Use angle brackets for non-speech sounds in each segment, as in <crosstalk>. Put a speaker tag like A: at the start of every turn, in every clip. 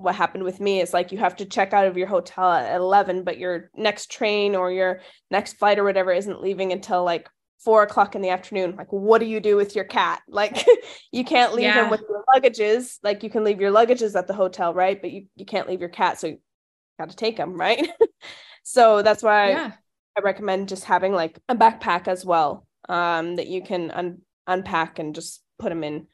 A: what happened with me is like you have to check out of your hotel at 11 but your next train or your next flight or whatever isn't leaving until like four o'clock in the afternoon. Like what do you do with your cat? <laughs> Like you can't leave
B: Yeah.
A: him with your luggages. Like you can leave your luggages at the hotel right? But you, you can't leave your cat so you got to take him right? <laughs> So that's why
B: yeah.
A: I recommend just having like a backpack as well um that you can un- unpack and just put them in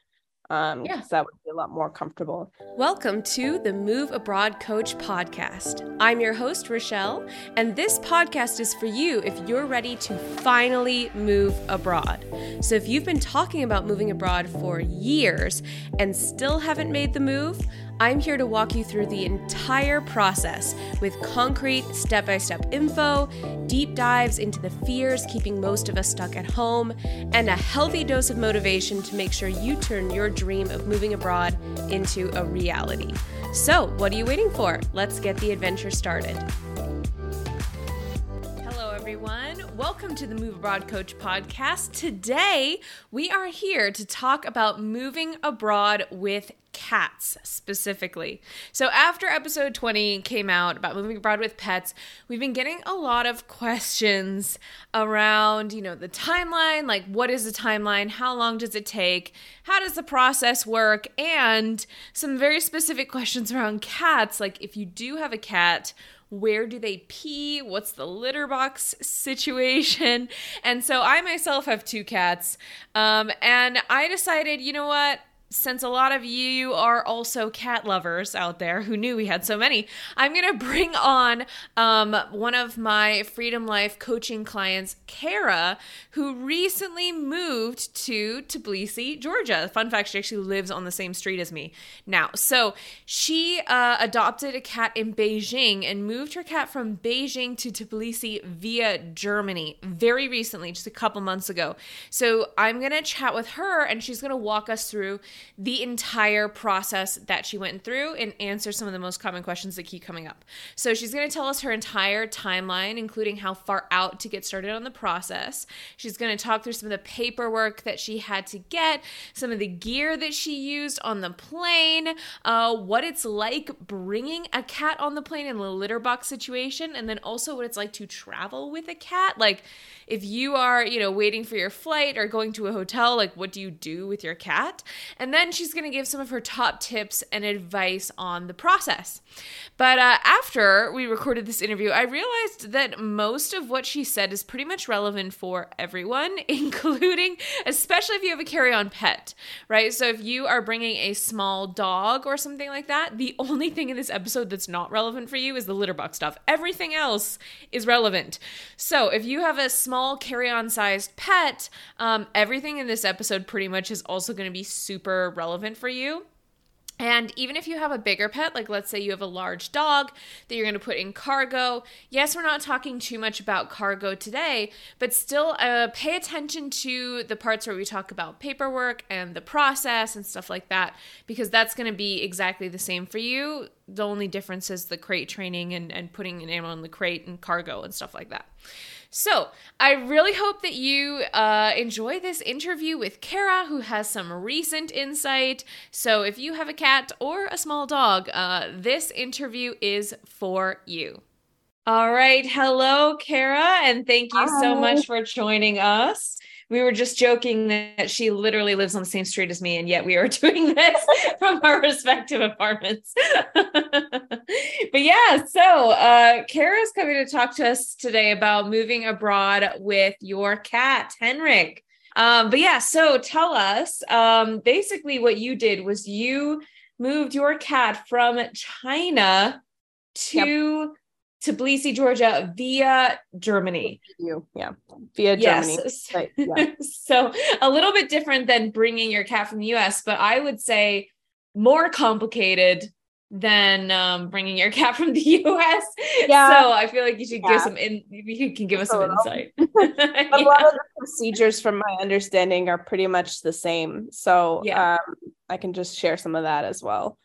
A: um
B: Yeah.
A: that would be a lot more comfortable
B: Welcome to the Move Abroad Coach podcast. I'm your host, Rochelle, and this podcast is for you if you're ready to finally move abroad. So, if you've been talking about moving abroad for years and still haven't made the move, I'm here to walk you through the entire process with concrete step by step info, deep dives into the fears keeping most of us stuck at home, and a healthy dose of motivation to make sure you turn your dream of moving abroad into a reality. So, what are you waiting for? Let's get the adventure started. Everyone. Welcome to the Move Abroad Coach podcast. Today, we are here to talk about moving abroad with cats specifically. So, after episode 20 came out about moving abroad with pets, we've been getting a lot of questions around, you know, the timeline like, what is the timeline? How long does it take? How does the process work? And some very specific <laughs> questions around cats, like, if you do have a cat, where do they pee? What's the litter box situation? <laughs> And so I myself have two cats. Um, and I decided, you know what? Since a lot of you are also cat lovers out there who knew we had so many, I'm going to bring on um, one of my Freedom Life coaching clients, Kara, who recently moved to Tbilisi, Georgia. Fun fact, she actually lives on the same street as me now. So she uh, adopted a cat in Beijing and moved her cat from Beijing to Tbilisi via Germany very recently, just a couple months ago. So I'm going to chat with her and she's going to walk us through the entire process that she went through and answer some of the most common questions that keep coming up. So she's going to tell us her entire timeline, including how far out to get started on the process. She's going to talk through some of the paperwork that she had to get, some of the gear that she used on the plane, uh, what it's like bringing a cat on the plane in a litter box situation, and then also what it's like to travel with a cat. Like, if you are, you know, waiting for your flight or going to a hotel, like, what do you do with your cat? And then she's going to give some of her top tips and advice on the process. But uh, after we recorded this interview, I realized that most of what she said is pretty much relevant for everyone, <laughs> including, especially if you have a carry on pet, right? So if you are bringing a small dog or something like that, the <laughs> only thing in this episode that's not relevant for you is the litter box stuff. Everything else is relevant. So if you have a small carry on sized pet, um, everything in this episode pretty much is also going to be super relevant for you. And even if you have a bigger pet, like let's say you have a large dog that you're going to put in cargo, yes, we're not talking too much about cargo today, but still uh, pay attention to the parts where we talk about paperwork and the process and stuff like that, because that's going to be exactly the same for you. The only difference is the crate training and, and putting an animal in the crate and cargo and stuff like that. So, I really hope that you uh, enjoy this interview with Kara, who has some recent insight. So, if you have a cat or a small dog, uh, this interview is for you. All right. Hello, Kara, and thank you so much for joining us. We were just joking that she literally lives on the same street as me, and yet we are <laughs> doing this from our respective apartments. <laughs> but yeah, so uh, Kara's coming to talk to us today about moving abroad with your cat, Henrik. Um, but yeah, so tell us um, basically what you did was you moved your cat from China to Tbilisi, Georgia via Germany.
A: you yeah via germany
B: Yes. <laughs>
A: Right, yeah.
B: so a little bit different than bringing your cat from the US, but I would say more complicated than um, bringing your <laughs> cat from the US.
A: Yeah.
B: So I feel like you should
A: Yeah.
B: give some in. You can give us some insight. <laughs>
A: a
B: Yeah.
A: lot of the procedures from my understanding are pretty much the same so
B: Yeah.
A: um i can just share some of that as well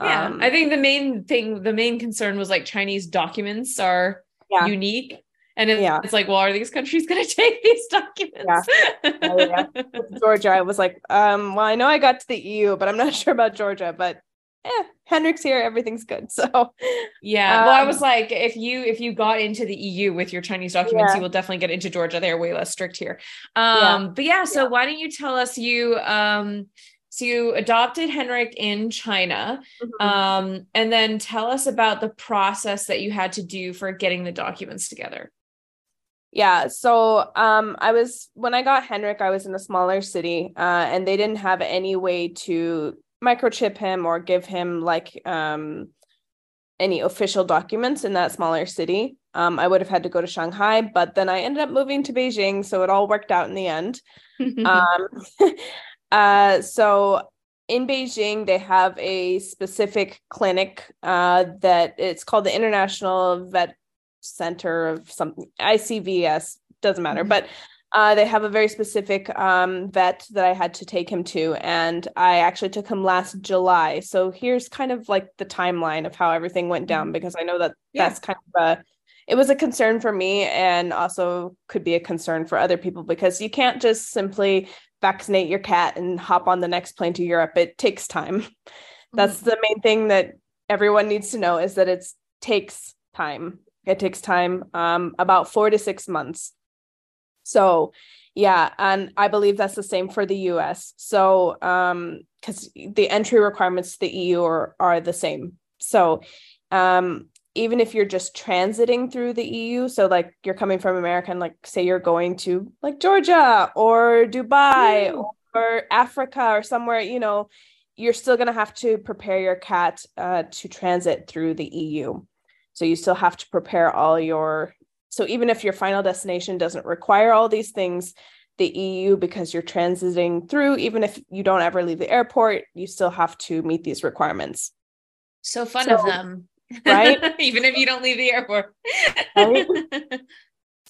B: Yeah,
A: Um,
B: I think the main thing, the main concern was like Chinese documents are
A: Yeah.
B: unique. And it-
A: Yeah.
B: it's like, well, are these countries <laughs> going to take these documents?
A: Oh, yeah. georgia i was like um well i know i got to the eu but i'm not <laughs> sure about georgia but eh, Henrik's here, everything's good. So
B: yeah. Um, well, I was like, if you if you got into the EU with your Chinese documents, yeah. you will definitely get into Georgia. They're way less strict here. Um, yeah. but yeah, so yeah. why don't you tell us you um so you adopted Henrik in China. Mm-hmm. Um, and then tell us about the process that you had to do for getting the documents together.
A: Yeah, so um, I was when I got Henrik, I was in a smaller city, uh, and they didn't have any way to microchip him or give him like um, any official documents in that smaller city. Um, I would have had to go to Shanghai, but then I ended up moving to Beijing, so it all worked out in the end. <laughs> um, <laughs> uh, so in Beijing, they have a specific clinic uh, that it's called the International Vet Center of some ICVS, doesn't matter, mm-hmm. but uh, they have a very specific um, vet that I had to take him to, and I actually took him last July. So here's kind of like the timeline of how everything went down mm-hmm. because I know that yeah. that's kind of a it was a concern for me and also could be a concern for other people because you can't just simply vaccinate your cat and hop on the next plane to Europe. It takes time. Mm-hmm. That's the main thing that everyone needs to know is that it takes time. It takes time, um, about four to six months. So, yeah, and I believe that's the same for the US. So, um, because the entry requirements to the EU are, are the same. So, um, even if you're just transiting through the EU, so like you're coming from America and like say you're going to like Georgia or Dubai mm. or Africa or somewhere, you know, you're still going to have to prepare your cat uh, to transit through the EU. So you still have to prepare all your so even if your final destination doesn't require all these things, the EU because you're transiting through even if you don't ever leave the airport, you still have to meet these requirements.
B: So fun so, of them
A: right? <laughs>
B: Even if you don't leave the airport. right?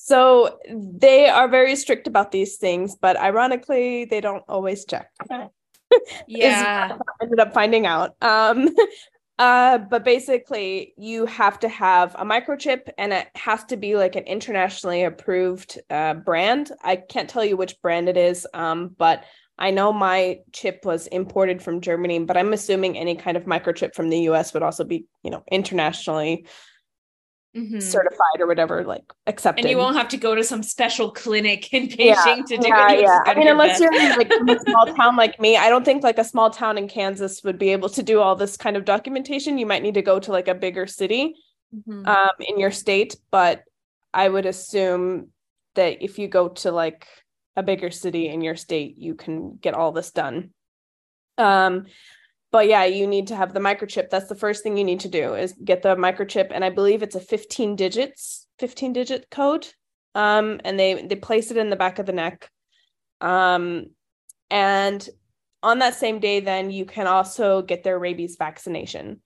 A: So they are very strict about these things, but ironically, they don't always check. <laughs>
B: yeah.
A: I ended up finding out. Um, <laughs> uh, but basically, you have to have a microchip and it has to be like an internationally approved uh, brand. I can't tell you which brand it is, um, but I know my chip was imported from Germany, but I'm assuming any kind of microchip from the US would also be, you know, internationally mm-hmm. certified or whatever, like accepted.
B: And you won't have to go to some special clinic in Beijing yeah, to do yeah,
A: it. Yeah. I mean, unless you're like in a small town like me, I don't think like a small town in Kansas would be able to do all this kind of documentation. You might need to go to like a bigger city mm-hmm. um, in your state, but I would assume that if you go to like a bigger city in your state, you can get all this done. Um, but yeah, you need to have the microchip. That's the first thing you need to do is get the microchip, and I believe it's a 15 digits, 15 digit code. Um, and they they place it in the back of the neck. Um, and on that same day, then you can also get their rabies vaccination.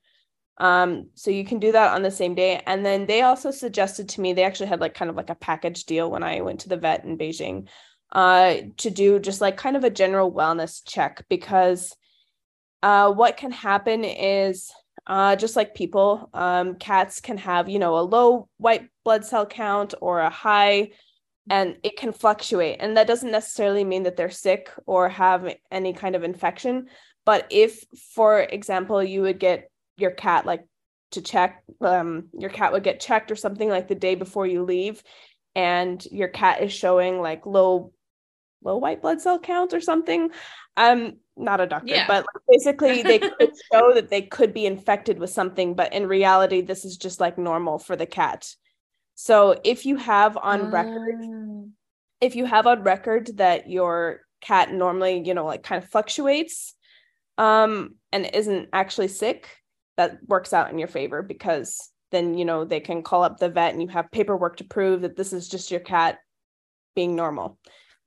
A: Um, so you can do that on the same day. And then they also suggested to me, they actually had like kind of like a package deal when I went to the vet in Beijing uh, to do just like kind of a general wellness check because uh, what can happen is uh, just like people, um, cats can have, you know, a low white blood cell count or a high, and it can fluctuate. And that doesn't necessarily mean that they're sick or have any kind of infection. But if, for example, you would get your cat like to check, um, your cat would get checked or something like the day before you leave, and your cat is showing like low low white blood cell count or something. I'm not a doctor, yeah. but basically <laughs> they could show that they could be infected with something, but in reality, this is just like normal for the cat. So if you have on record, ah. if you have on record that your cat normally, you know, like kind of fluctuates um and isn't actually sick, that works out in your favor because then you know they can call up the vet and you have paperwork to prove that this is just your cat being normal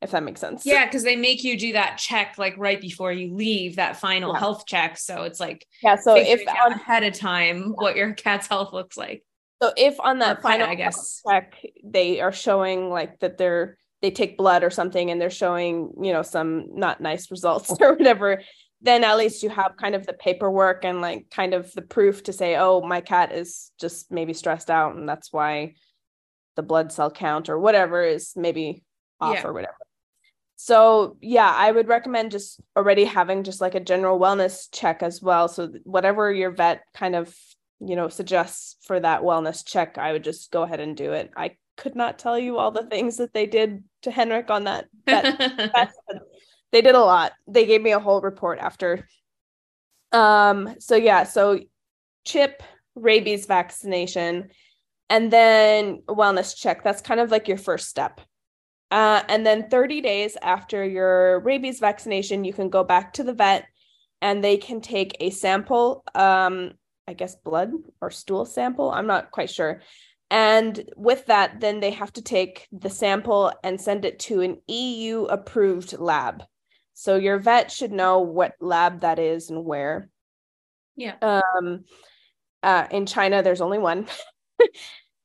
A: if that makes sense.
B: Yeah, because they make you do that check like right before you leave that final yeah. health check. So it's like
A: yeah. So if
B: on, ahead of time what your cat's health looks like.
A: So if on that final I guess check they are showing like that they're they take blood or something and they're showing you know some not nice results <laughs> or whatever, then at least you have kind of the paperwork and like kind of the proof to say oh my cat is just maybe stressed out and that's why the blood cell count or whatever is maybe off yeah. or whatever. so yeah i would recommend just already having just like a general wellness check as well so whatever your vet kind of you know suggests for that wellness check i would just go ahead and do it i could not tell you all the things that they did to henrik on that, <laughs> that they did a lot they gave me a whole report after um so yeah so chip rabies vaccination and then wellness check that's kind of like your first step uh, and then 30 days after your rabies vaccination, you can go back to the vet and they can take a sample, um, I guess blood or stool sample. I'm not quite sure. And with that, then they have to take the sample and send it to an EU approved lab. So your vet should know what lab that is and where.
B: Yeah.
A: Um, uh, in China, there's only one. <laughs>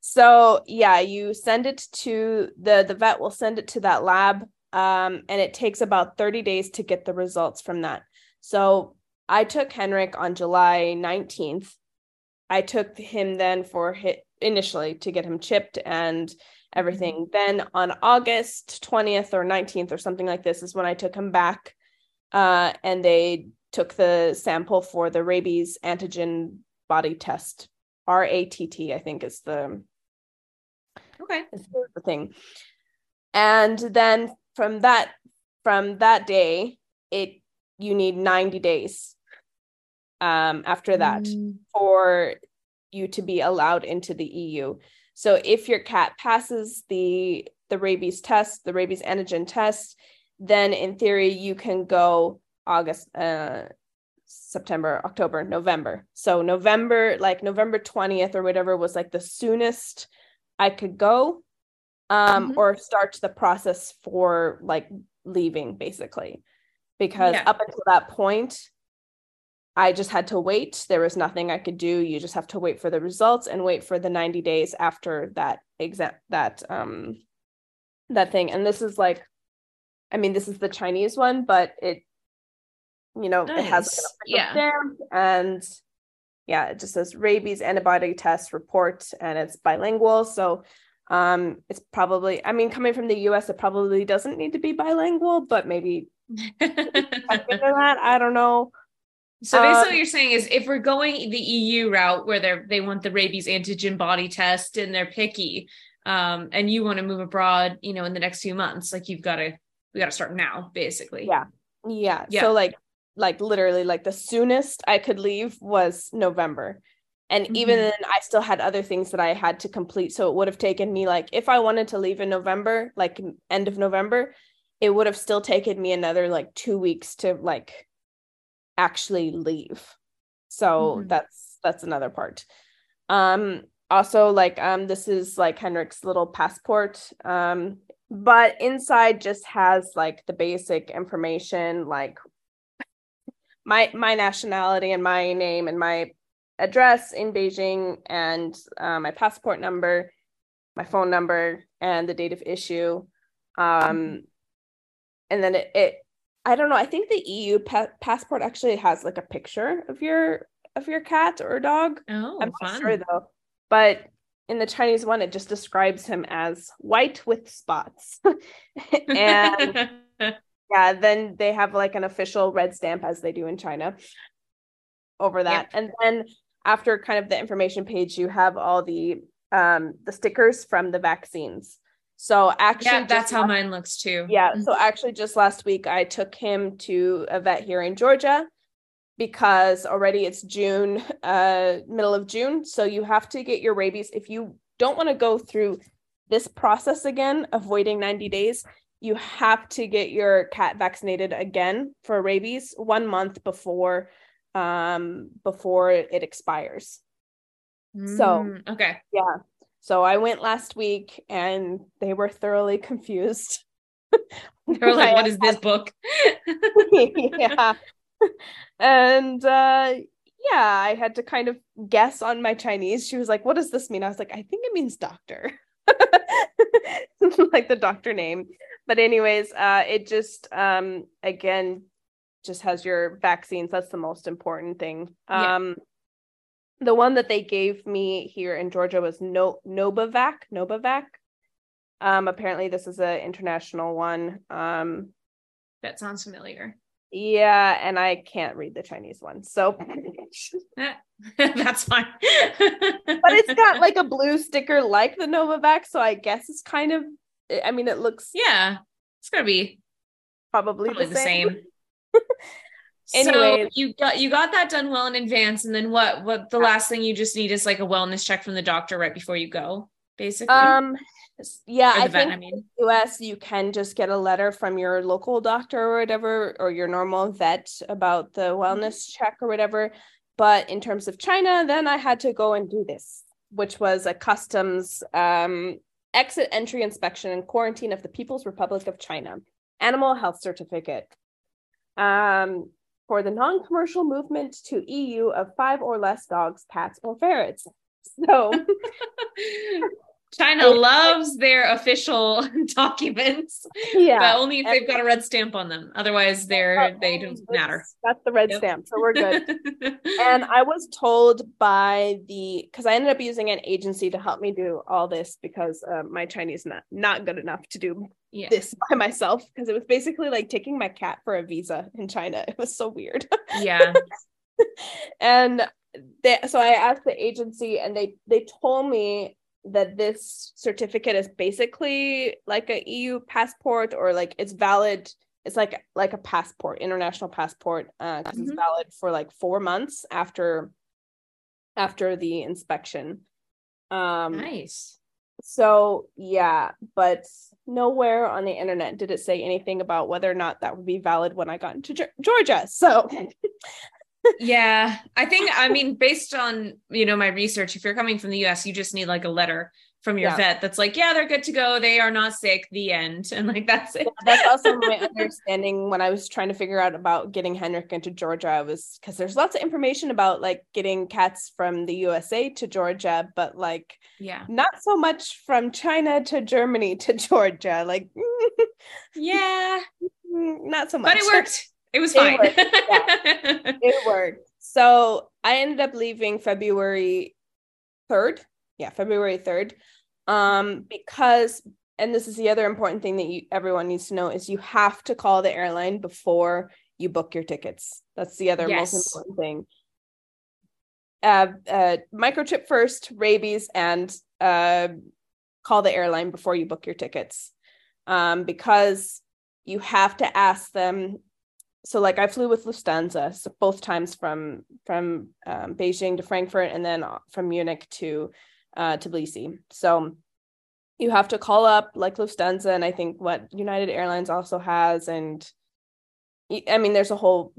A: So yeah, you send it to the the vet will send it to that lab, um, and it takes about thirty days to get the results from that. So I took Henrik on July nineteenth. I took him then for hit initially to get him chipped and everything. Mm-hmm. Then on August 20th or 19th or something like this is when I took him back uh, and they took the sample for the rabies antigen body test. RATT, I think is the
B: Okay.
A: the thing. And then from that from that day, it you need 90 days um after that mm. for you to be allowed into the EU. So if your cat passes the the rabies test, the rabies antigen test, then in theory you can go August uh September, October, November. So November, like November 20th or whatever was like the soonest I could go um mm-hmm. or start the process for like leaving basically because yeah. up until that point I just had to wait there was nothing I could do you just have to wait for the results and wait for the 90 days after that exam that um that thing and this is like I mean this is the Chinese one but it you know nice. it has like
B: yeah
A: and yeah, it just says rabies antibody test report and it's bilingual. So um it's probably I mean coming from the US it probably doesn't need to be bilingual, but maybe <laughs> <laughs> that. I don't know.
B: So basically, uh, what you're saying is, if we're going the EU route, where they they want the rabies antigen body test and they're picky, um, and you want to move abroad, you know, in the next few months, like you've got to, we got to start now, basically.
A: Yeah. yeah, yeah. So like like literally like the soonest I could leave was November. And mm-hmm. even then I still had other things that I had to complete. So it would have taken me like if I wanted to leave in November, like end of November, it would have still taken me another like 2 weeks to like actually leave. So mm-hmm. that's that's another part. Um also like um this is like Henrik's little passport um but inside just has like the basic information like my my nationality and my name and my address in Beijing and uh, my passport number, my phone number, and the date of issue. Um, and then it, it, I don't know. I think the EU pa- passport actually has like a picture of your of your cat or dog.
B: Oh,
A: I'm
B: not
A: sure though. But in the Chinese one, it just describes him as white with spots, <laughs> and <laughs> yeah then they have like an official red stamp as they do in china over that yep. and then after kind of the information page you have all the um the stickers from the vaccines so actually
B: yeah that's how mine looks too.
A: Yeah mm-hmm. so actually just last week i took him to a vet here in georgia because already it's june uh middle of june. So you have to get your rabies. If you don't want to go through this process again of waiting 90 days you have to get your cat vaccinated again for rabies one month before um before it expires. Mm, so
B: okay.
A: Yeah so i went last week and they were thoroughly confused. <laughs>
B: They were like <laughs> what is this book? <laughs>
A: Yeah. And uh yeah i had to kind of guess on my chinese. She was like what does this mean? I was like i think it means doctor. Like the doctor name. But anyways, uh, it just um again just has your vaccines. That's the most important thing. Um, yeah. The one that they gave me here in Georgia was no Nobivac. Nobivac. Um, apparently this is an international one. Um,
B: That sounds familiar.
A: Yeah, and I can't read the Chinese one. So <laughs> <laughs>
B: that's fine.
A: but it's got like a blue sticker like the Nobivac, so I guess it's kind of I mean it looks
B: Yeah. It's to be
A: probably,
B: probably
A: the
B: the
A: same. <laughs> Anyway.
B: so you got you got that done well in advance, and then what? What the last thing you just need is like a wellness check from the doctor right before you go, basically.
A: Um yeah, I
B: vet,
A: think
B: I mean.
A: US you can just get a letter from your local doctor or whatever or your normal vet about the
B: Mm-hmm.
A: wellness check or whatever but in terms of China then I had to go and do this which was a customs um, exit entry inspection and quarantine of the People's Republic of China animal health certificate um, for the non-commercial movement to EU of five or less dogs cats or ferrets so <laughs>
B: China loves their official <laughs> documents,
A: yeah
B: but only if they've got a red stamp on them. Otherwise, they're they don't matter.
A: That's the red
B: Yep.
A: stamp. So we're good. <laughs> and I was told by the because I ended up using an agency to help me do all this because uh, my Chinese not not good enough to do
B: yeah.
A: this <laughs> by myself because it was basically like taking my cat for a visa in China. It was so weird.
B: yeah. <laughs>
A: and they, so I asked the agency and they they told me that this certificate is basically like a EU passport or like it's valid it's like like a passport international passport uh because it's
B: Mhm.
A: valid for like 4 months after after the inspection um
B: Nice.
A: So yeah but nowhere on the internet did it say anything about whether or not that would be valid when I got into Ge- Georgia so. <laughs>
B: Yeah, I think I mean based on you know my research, if you're coming from the US, you just need like a letter from your
A: Yeah.
B: vet that's like, yeah, they're good to go. They are not sick. The end, and like that's it.
A: that's also <laughs> my understanding when I was trying to figure out about getting Henrik into Georgia. I was because there's lots of information about like getting cats from the USA to Georgia, but like
B: Yeah,
A: not so much from China to Germany to <laughs> Georgia. Like
B: yeah, <laughs>
A: not so much.
B: but it worked. It was
A: It
B: fine.
A: worked, It worked. So I ended up leaving February 3rd. Yeah, February 3rd. Um, because and this is the other important thing that you everyone needs to know is you have to call the airline before you book your tickets. That's the other
B: Yes.
A: most important thing. Uh, uh, microchip first, rabies, and uh, call the airline before you book your tickets, um, because you have to ask them so like I flew with Lufthansa so both times from from um, Beijing to Frankfurt and then uh, from Munich to uh, Tbilisi. So you have to call up like Lufthansa and I think what United Airlines also has and I mean there's a whole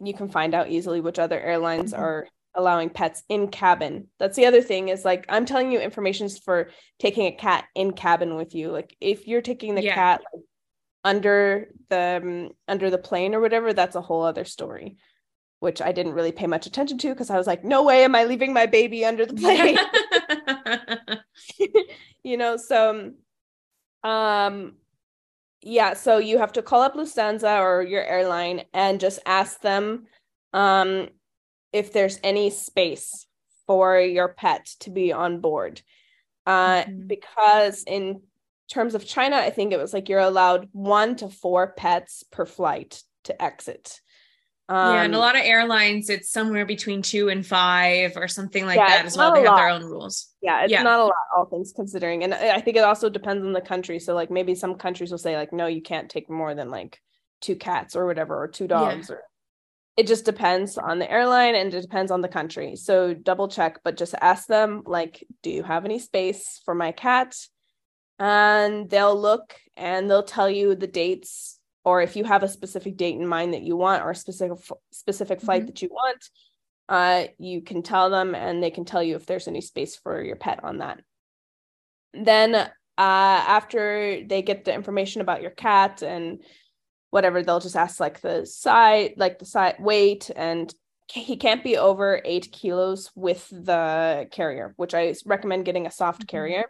A: you can find out easily which other airlines
B: Mhm.
A: are allowing pets in cabin. That's the other thing is like I'm telling you information for taking a cat in cabin with you. Like if you're taking the
B: Yeah.
A: cat like, under the um, under the plane or whatever that's a whole other story which i didn't really pay much attention to because i was like no way am i leaving my baby under the plane. <laughs> <laughs> You know so um yeah so you have to call up lufthansa or your airline and just ask them um if there's any space for your pet to be on board. Uh
B: Mhm.
A: because in terms of china i think it was like you're allowed one to four pets per flight to exit um,
B: yeah, and a lot of airlines, it's somewhere between two and five or something like
A: Yeah,
B: that as well. They have their own rules.
A: yeah it's
B: Yeah.
A: not a lot all things considering and i I think it also depends on the country so like maybe some countries will say like no you can't take more than like two cats or whatever or two dogs or it just depends on the airline and it depends on the country so double check but just ask them like do you have any space for my cat and they'll look and they'll tell you the dates or if you have a specific date in mind that you want or a specific specific flight
B: Mhm.
A: that you want uh you can tell them and they can tell you if there's any space for your pet on that then uh after they get the information about your cat and whatever they'll just ask like the size like the size weight and he can't be over eight kilos with the carrier which i recommend getting a soft
B: Mhm.
A: carrier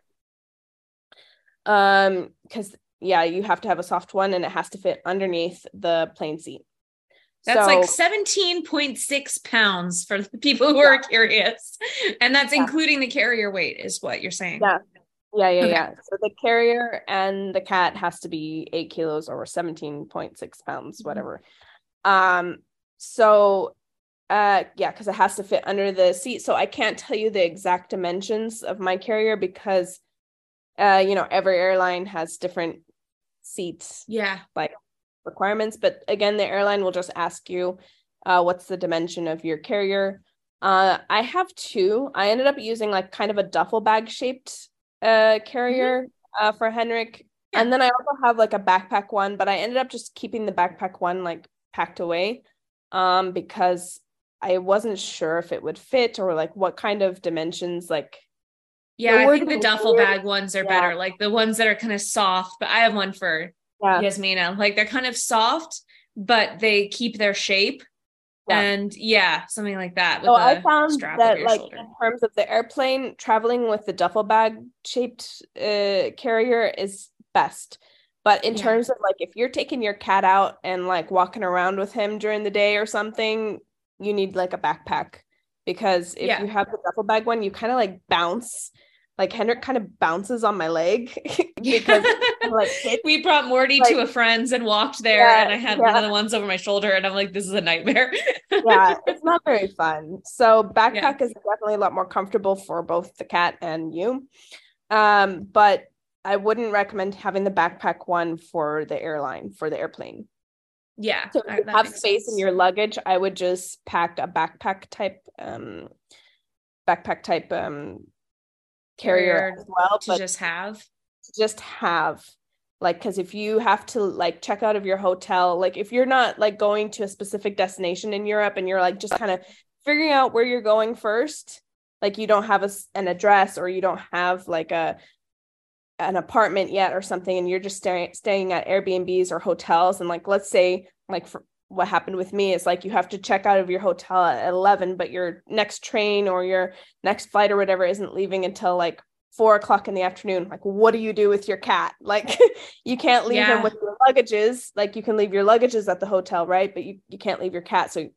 A: um because yeah you have to have a soft one and it has to fit underneath the plane seat
B: That's
A: So-
B: like 17.6 pounds for the people who are curious. And that's
A: Yeah.
B: including the carrier weight, is what you're saying.
A: Yeah. Yeah, yeah, okay. yeah. So the carrier and the cat has to be eight kilos or 17.6 pounds, mm-hmm. whatever. Um, so uh yeah, because it has to fit under the seat. So I can't tell you the exact dimensions of my carrier because uh, you know, every airline has different seats.
B: Yeah.
A: Like requirements. But again, the airline will just ask you uh what's the dimension of your carrier. Uh I have two. I ended up using like kind of a duffel bag shaped uh carrier mm-hmm. uh for Henrik. Yeah. And then I also have like a backpack one, but I ended up just keeping the backpack one like packed away um because I wasn't sure if it would fit or like what kind of dimensions like
B: yeah, I think the duffel weird. bag ones are yeah. better. Like the ones that are kind of soft, but I have one for yeah. Yasmina. Like they're kind of soft, but they keep their shape. Yeah. And yeah, something like that.
A: so I found that like shoulder. in terms of the airplane, traveling with the duffel bag shaped uh, carrier is best. But in yeah. terms of like if you're taking your cat out and like walking around with him during the day or something, you need like a backpack because if yeah. you have the duffel bag one, you kind of like bounce. Like Henrik kind of bounces on my leg <laughs> because
B: like <laughs> we brought Morty like, to a friend's and walked there, yeah, and I had yeah. one of the ones over my shoulder, and I'm like, this is a nightmare.
A: yeah, <laughs> it's not very fun. So backpack is definitely a lot more comfortable for both the cat and you. Um, but I wouldn't recommend having the backpack one for the airline for the airplane.
B: Yeah.
A: So if you have space sense. in your luggage, I would just pack a backpack type um backpack type um carrier, as well.
B: To just have.
A: just have like because if you have to like check out of your hotel like if you're not like going to a specific destination in europe and you're like just kind of figuring out where you're going first like you don't have a, an address or you don't have like a an apartment yet or something and you're just staying staying at Airbnbs or hotels and like let's say like for what happened with me is like you have to check out of your hotel at 11 but your next train or your next flight or whatever isn't leaving until like four o'clock in the afternoon like what do you do with your cat <laughs> like you can't leave yeah. him with your luggages like you can leave your luggages at the hotel right but you, you can't leave your cat so you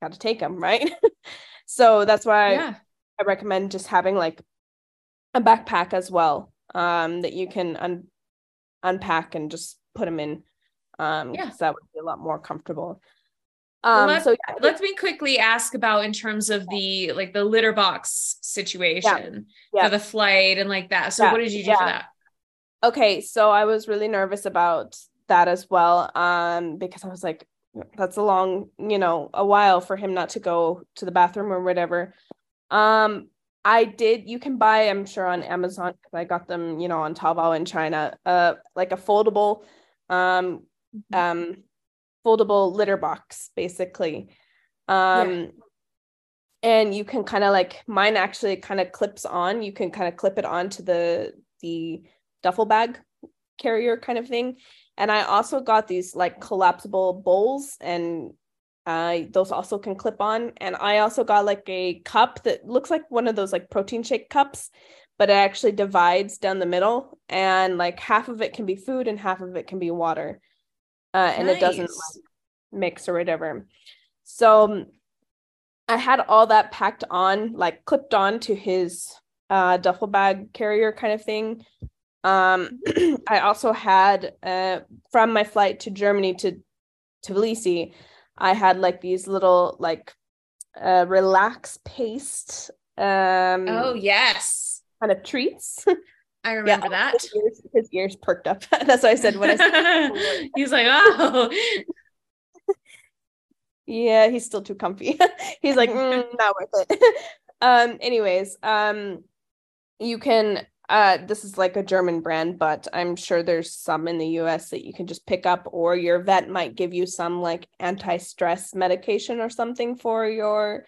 A: got to take him right <laughs> so that's why yeah. I, I recommend just having like a backpack as well um, that you can un- unpack and just put them in. Um, yeah, that would be a lot more comfortable.
B: Um, well, so yeah. let me quickly ask about in terms of the like the litter box situation yeah. For the flight and like that. So what did you do for that?
A: Okay, so I was really nervous about that as well. Um, because I was like, that's a long, you know, a while for him not to go to the bathroom or whatever. Um, I did. You can buy, I'm sure, on Amazon because I got them, you know, on Taobao in China. Uh, like a foldable, um, mm-hmm. um, foldable litter box, basically. Um, yeah. and you can kind of like mine actually kind of clips on. You can kind of clip it onto the the duffel bag carrier kind of thing. And I also got these like collapsible bowls and uh, those also can clip on. And I also got like a cup that looks like one of those like protein shake cups, but it actually divides down the middle. And like half of it can be food and half of it can be water. Uh, and nice. it doesn't like, mix or whatever. So I had all that packed on, like clipped on to his uh, duffel bag carrier kind of thing. Um, <clears throat> I also had uh, from my flight to Germany to Tbilisi, I had like these little like uh relax paste um
B: oh yes
A: kind of treats <laughs>
B: I remember yeah, that.
A: His ears, his ears, perked up. <laughs> That's what I said when I
B: said <laughs> he's like, oh
A: yeah, he's still too comfy. <laughs> he's like, mm, not worth it. um, anyways, um, you can uh, this is like a German brand, but I'm sure there's some in the US that you can just pick up, or your vet might give you some like anti-stress medication or something for your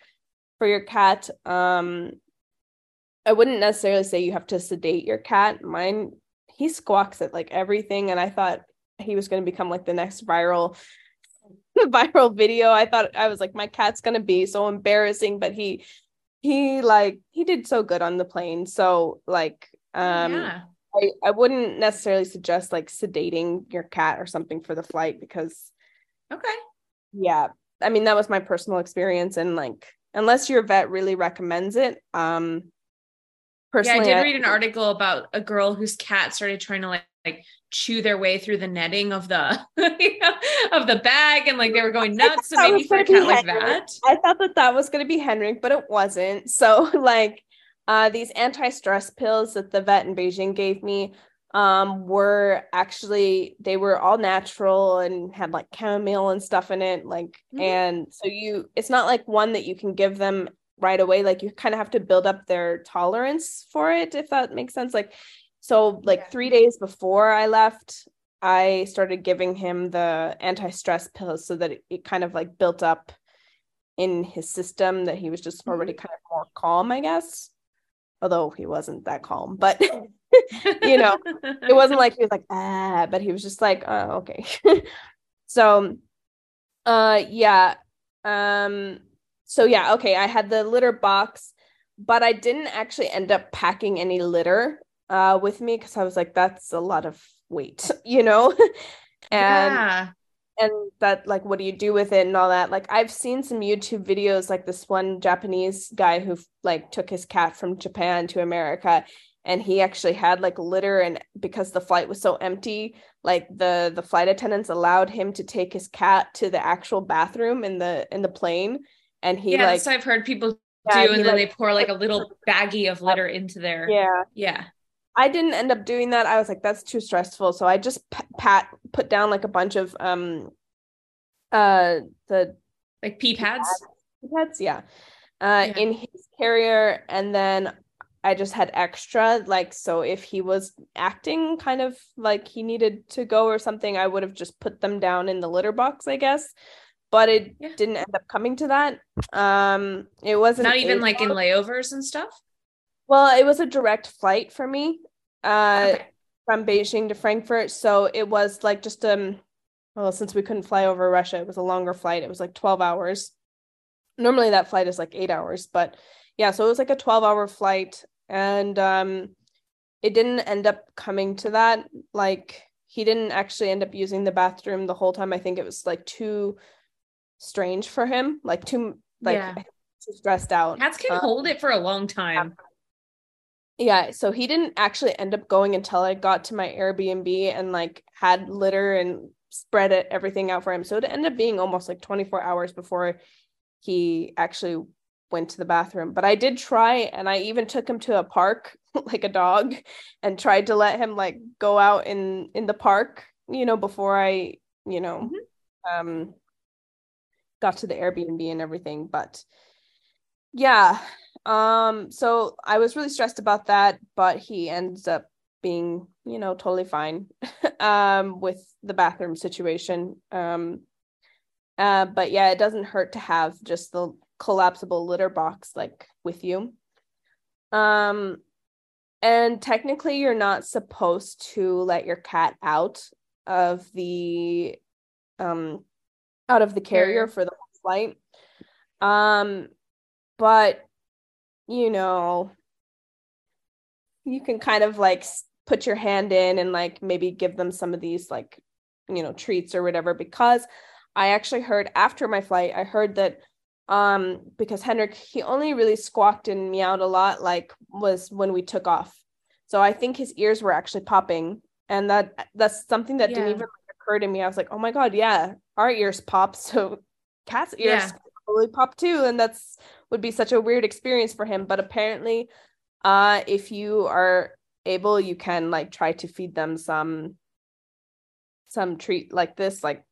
A: for your cat. Um, I wouldn't necessarily say you have to sedate your cat. Mine, he squawks at like everything, and I thought he was going to become like the next viral <laughs> viral video. I thought I was like, my cat's going to be so embarrassing, but he he like he did so good on the plane. So like um, yeah. I, I wouldn't necessarily suggest like sedating your cat or something for the flight because
B: okay.
A: Yeah. I mean, that was my personal experience. And like, unless your vet really recommends it, um, personally,
B: yeah, I did read an article about a girl whose cat started trying to like, like chew their way through the netting of the <laughs> of the bag, and like they were going nuts. So maybe for a cat like that,
A: I thought that that was going to be Henrik, but it wasn't. So <laughs> like, uh, these anti-stress pills that the vet in Beijing gave me um were actually they were all natural and had like chamomile and stuff in it like mm-hmm. and so you it's not like one that you can give them right away like you kind of have to build up their tolerance for it if that makes sense like so like yeah. 3 days before I left I started giving him the anti-stress pills so that it, it kind of like built up in his system that he was just already mm-hmm. kind of more calm I guess although he wasn't that calm but <laughs> you know it <laughs> wasn't like he was like ah but he was just like oh okay <laughs> so uh yeah um so yeah okay i had the litter box but i didn't actually end up packing any litter uh with me because i was like that's a lot of weight <laughs> you know? <laughs> And yeah. and that like what do you do with it and all that? Like i've seen some youtube videos like this one japanese guy who like took his cat from japan to america and he actually had like litter and because the flight was so empty like the the flight attendants allowed him to take his cat to the actual bathroom in the in the plane and he
B: yeah,
A: like
B: so I've heard people yeah, do and then like, they pour like a little baggie of litter into there.
A: Yeah.
B: Yeah.
A: I didn't end up doing that. I was like that's too stressful. So I just pat put down like a bunch of um uh the
B: like pee pads?
A: Pee pads yeah. Uh yeah. in his carrier and then I just had extra. Like, so if he was acting kind of like he needed to go or something, I would have just put them down in the litter box, I guess. But it yeah. didn't end up coming to that. Um, it wasn't
B: not even like in layovers and stuff.
A: Well, it was a direct flight for me, uh, okay. from Beijing to Frankfurt. So it was like just um, well, since we couldn't fly over Russia, it was a longer flight. It was like twelve hours. Normally, that flight is like eight hours, but yeah, so it was like a twelve hour flight and um it didn't end up coming to that like he didn't actually end up using the bathroom the whole time i think it was like too strange for him like too like yeah. too stressed out.
B: Cats can um, hold it for a long time.
A: Yeah so he didn't actually end up going until i got to my airbnb and like had litter and spread it everything out for him. So it ended up being almost like 24 hours before he actually went to the bathroom. But i did try and i even took him to a park <laughs> like a dog and tried to let him like go out in in the park you know before i you know mm-hmm. um got to the airbnb and everything but yeah um so i was really stressed about that but he ends up being you know totally fine <laughs> um with the bathroom situation um uh but yeah it doesn't hurt to have just the collapsible litter box like with you. Um and technically you're not supposed to let your cat out of the um out of the carrier for the flight. Um but you know you can kind of like put your hand in and like maybe give them some of these like you know treats or whatever because I actually heard after my flight I heard that um because henrik he only really squawked and meowed a lot like was when we took off so i think his ears were actually popping and that that's something that yeah. didn't even occur to me i was like oh my god yeah our ears pop <laughs> so cat's ears yeah. probably pop too and that's would be such a weird experience for him but apparently uh if you are able you can like try to feed them some some treat like this like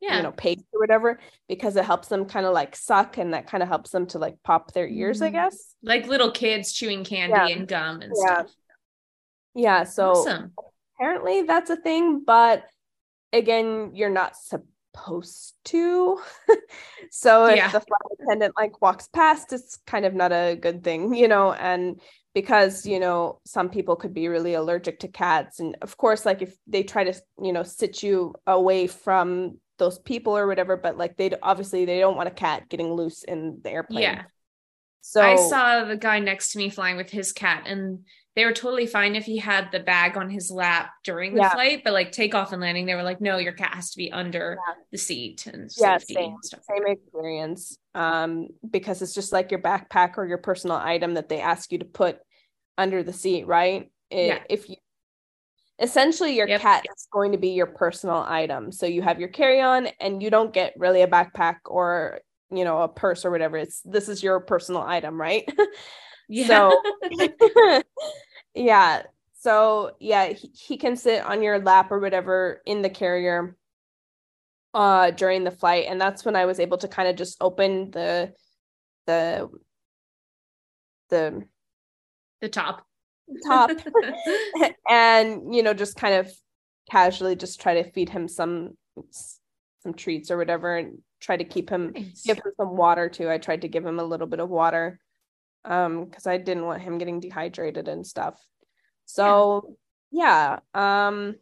A: yeah. you know paste or whatever because it helps them kind of like suck and that kind of helps them to like pop their ears mm-hmm. i guess
B: like little kids chewing candy yeah. and gum and yeah. stuff
A: yeah so awesome. apparently that's a thing but again you're not supposed to. <laughs> So if yeah. the flight attendant like walks past it's kind of not a good thing you know and because you know some people could be really allergic to cats and of course like if they try to you know sit you away from those people or whatever but like they obviously they don't want a cat getting loose in the airplane.
B: Yeah so i saw the guy next to me flying with his cat and they were totally fine if he had the bag on his lap during the yeah. flight but like takeoff and landing they were like no your cat has to be under yeah. the seat and
A: yeah same, same experience um because it's just like your backpack or your personal item that they ask you to put under the seat, right? It,
B: Yeah.
A: If you essentially your
B: Yep.
A: cat is going to be your personal item. So you have your carry-on and you don't get really a backpack or you know a purse or whatever. It's this is your personal item, right? <laughs>
B: Yeah.
A: So <laughs> <laughs> yeah. So yeah, he, he can sit on your lap or whatever in the carrier uh during the flight and that's when I was able to kind of just open the the the
B: the top.
A: top and you know just kind of casually just try to feed him some some treats or whatever and try to keep him
B: Nice.
A: give him some water too. I tried to give him a little bit of water um because I didn't want him getting dehydrated and stuff. So yeah, um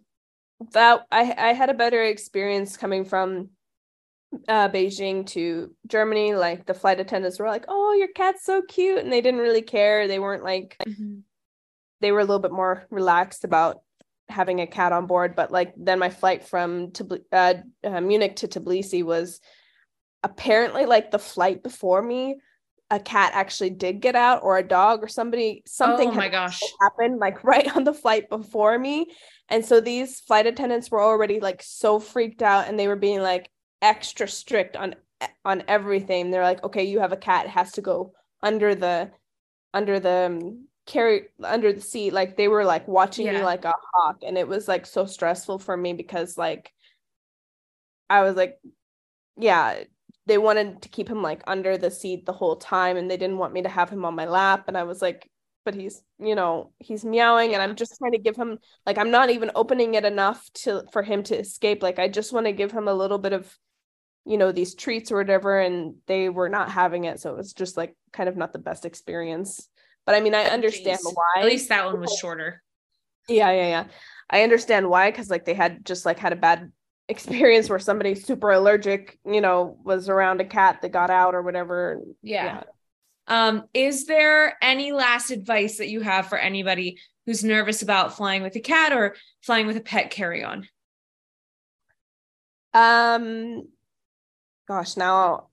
A: that I I had a better experience coming from uh Beijing to Germany. Like the flight attendants were like, "Oh, your cat's so cute," and they didn't really care. They weren't like
B: Mhm.
A: they were a little bit more relaxed about having a cat on board. But like then my flight from Tbili- uh, uh, Munich to Tbilisi was apparently like the flight before me. A cat actually did get out, or a dog, or somebody something
B: Oh my gosh. <laughs>
A: happened like right on the flight before me. And so these flight attendants were already like so freaked out, and they were being like extra strict on on everything. They're like, okay, you have a cat, it has to go under the under the um, carry under the seat like they were like watching me like a hawk and it was like so stressful for me because like i was like yeah they wanted to keep him like under the seat the whole time and they didn't want me to have him on my lap and i was like but he's you know he's meowing and i'm just trying to give him like i'm not even opening it enough to for him to escape like i just want to give him a little bit of you know these treats or whatever and they were not having it so it was just like kind of not the best experience but i mean i oh, understand
B: Jeez.
A: why
B: At least that one was <laughs> shorter.
A: yeah yeah yeah i understand why because like they had just like had a bad experience where somebody super allergic you know was around a cat that got out or whatever
B: Yeah. Um, is there any last advice that you have for anybody who's nervous about flying with a cat or flying with a pet carry-on?
A: um gosh now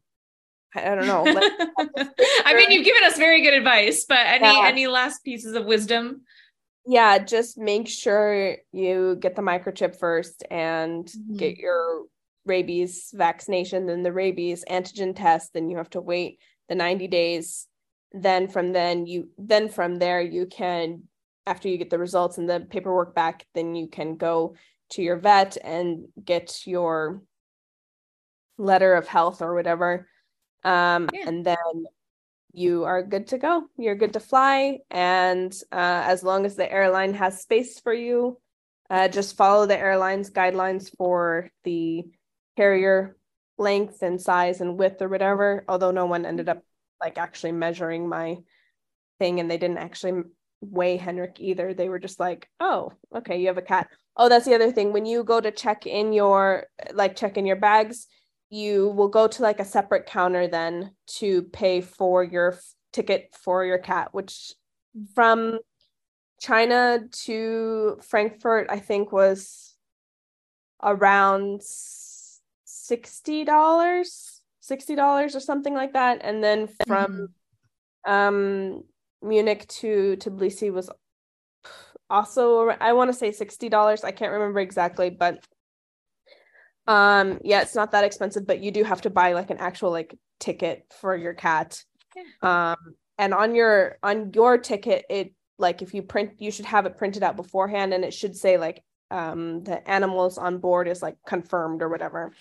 A: i, I don't know <laughs>
B: I mean, you've given us very good advice, but any
A: Yeah.
B: any last pieces of wisdom?
A: Yeah just make sure you get the microchip first and
B: Mhm.
A: get your rabies vaccination then the rabies antigen test then you have to wait the 90 days then from then you then from there you can after you get the results and the paperwork back then you can go to your vet and get your letter of health or whatever um
B: Yeah.
A: and then you are good to go. You're good to fly. And uh, as long as the airline has space for you uh, just follow the airline's guidelines for the carrier length and size and width or whatever. Although no one ended up like actually measuring my thing and they didn't actually weigh henrick either. They were just like oh okay you have a cat. Oh that's the other thing. When you go to check in your like check in your bags you will go to like a separate counter then to pay for your f- ticket for your cat which from china to frankfurt i think was around $60 $60 or something like that. And then from um munich to tbilisi was also i want to say $60 i can't remember exactly but um yeah it's not that expensive but you do have to buy like an actual like ticket for your cat. Um and on your on your ticket it like if you print you should have it printed out beforehand and it should say like um the animals on board is like confirmed or whatever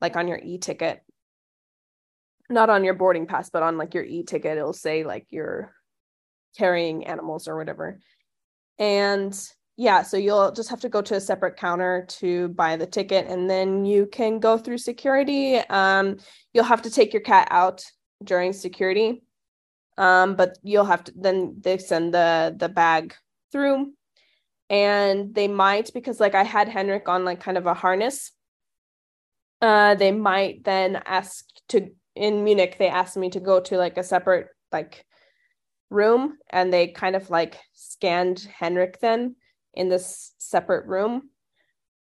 A: like on your e-ticket. Not on your boarding pass but on like your e-ticket it'll say like you're carrying animals or whatever. And yeah so you'll just have to go to a separate counter to buy the ticket and then you can go through security. Um you'll have to take your cat out during security. Um but you'll have to then they send the the bag through. And they might because like i had henrick on like kind of a harness uh they might then ask to in munich they asked me to go to like a separate like room and they kind of like scanned henrick then in this separate room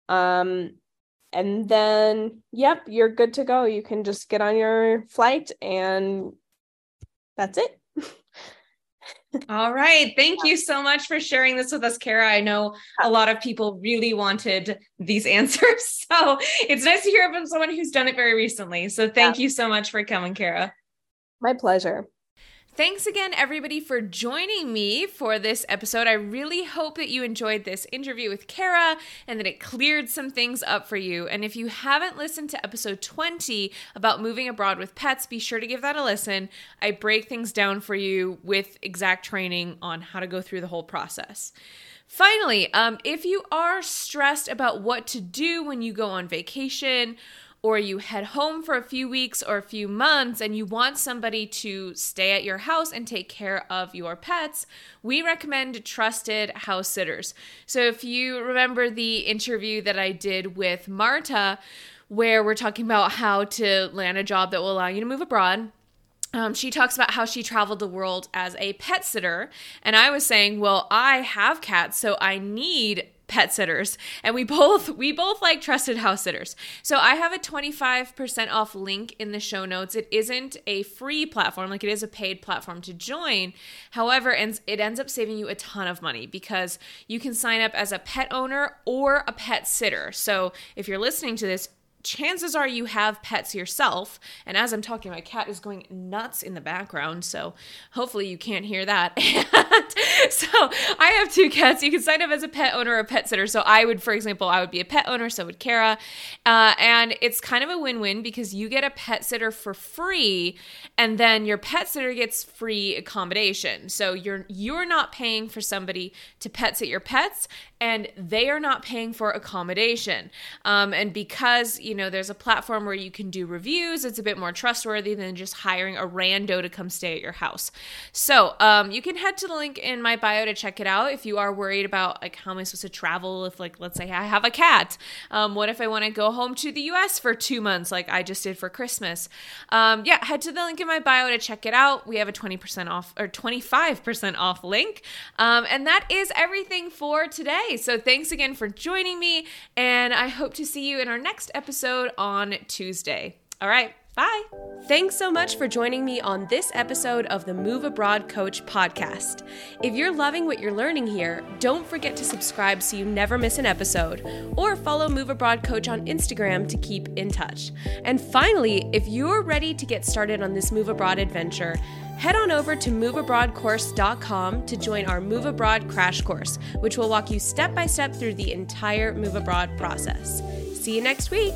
A: um and then yep you're good to go you can just get on your flight and that's it <laughs>
B: All right. Thank you so much for sharing this with us, Kara. I know a lot of people really wanted these <laughs> answers. So it's nice to hear from someone who's done it very recently. So thank yeah. you so much for coming, Kara.
A: My pleasure.
B: Thanks again, everybody, for joining me for this episode. I really hope that you enjoyed this interview with Kara and that it cleared some things up for you. And if you haven't listened to episode 20 about moving abroad with pets, be sure to give that a listen. I break things down for you with exact training on how to go through the whole process. Finally, um, if you are stressed about what to do when you go on vacation, or you head home for a few weeks or a few months and you want somebody to stay at your house and take care of your pets, we recommend trusted house sitters. So if you remember the interview that I did with Marta, where we're talking about how to land a job that will allow you to move abroad. Um, she talks about how she traveled the world as a pet sitter. And I was saying, well, I have cats, so I need pet sitters. And we both we both like trusted house sitters. So i have a 25% off link in the show notes. It isn't a free platform like it is a paid platform to join. However and it ends up saving you a ton of money because you can sign up as a pet owner or a pet sitter. So if you're listening to this chances are you have pets yourself. And as I'm talking, my cat is going nuts in the background. So hopefully you can't hear that. <laughs> so I have two cats. You can sign up as a pet owner or a pet sitter. So I would, for example, I would be a pet owner. So would Kara. Uh, and it's kind of a win win because you get a pet sitter for free. And then your pet sitter gets free accommodation. So you're, you're not paying for somebody to pet sit your pets and they are not paying for accommodation. Um, and because, you know, there's a platform where you can do reviews, it's a bit more trustworthy than just hiring a rando to come stay at your house. So um, you can head to the link in my bio to check it out if you are worried about, like, how am I supposed to travel if, like, let's say I have a cat? Um, what if I want to go home to the US for two months, like I just did for Christmas? Um, yeah, head to the link in my bio to check it out. We have a 20% off or 25% off link. Um, and that is everything for today. So thanks again for joining me, and I hope to see you in our next episode on Tuesday. All right. Bye. Thanks so much for joining me on this episode of the Move Abroad Coach podcast. If you're loving what you're learning here, don't forget to subscribe so you never miss an episode, or follow Move Abroad Coach on Instagram to keep in touch. And finally, if you're ready to get started on this Move Abroad adventure, Head on over to moveabroadcourse.com to join our Move Abroad Crash Course, which will walk you step by step through the entire Move Abroad process. See you next week!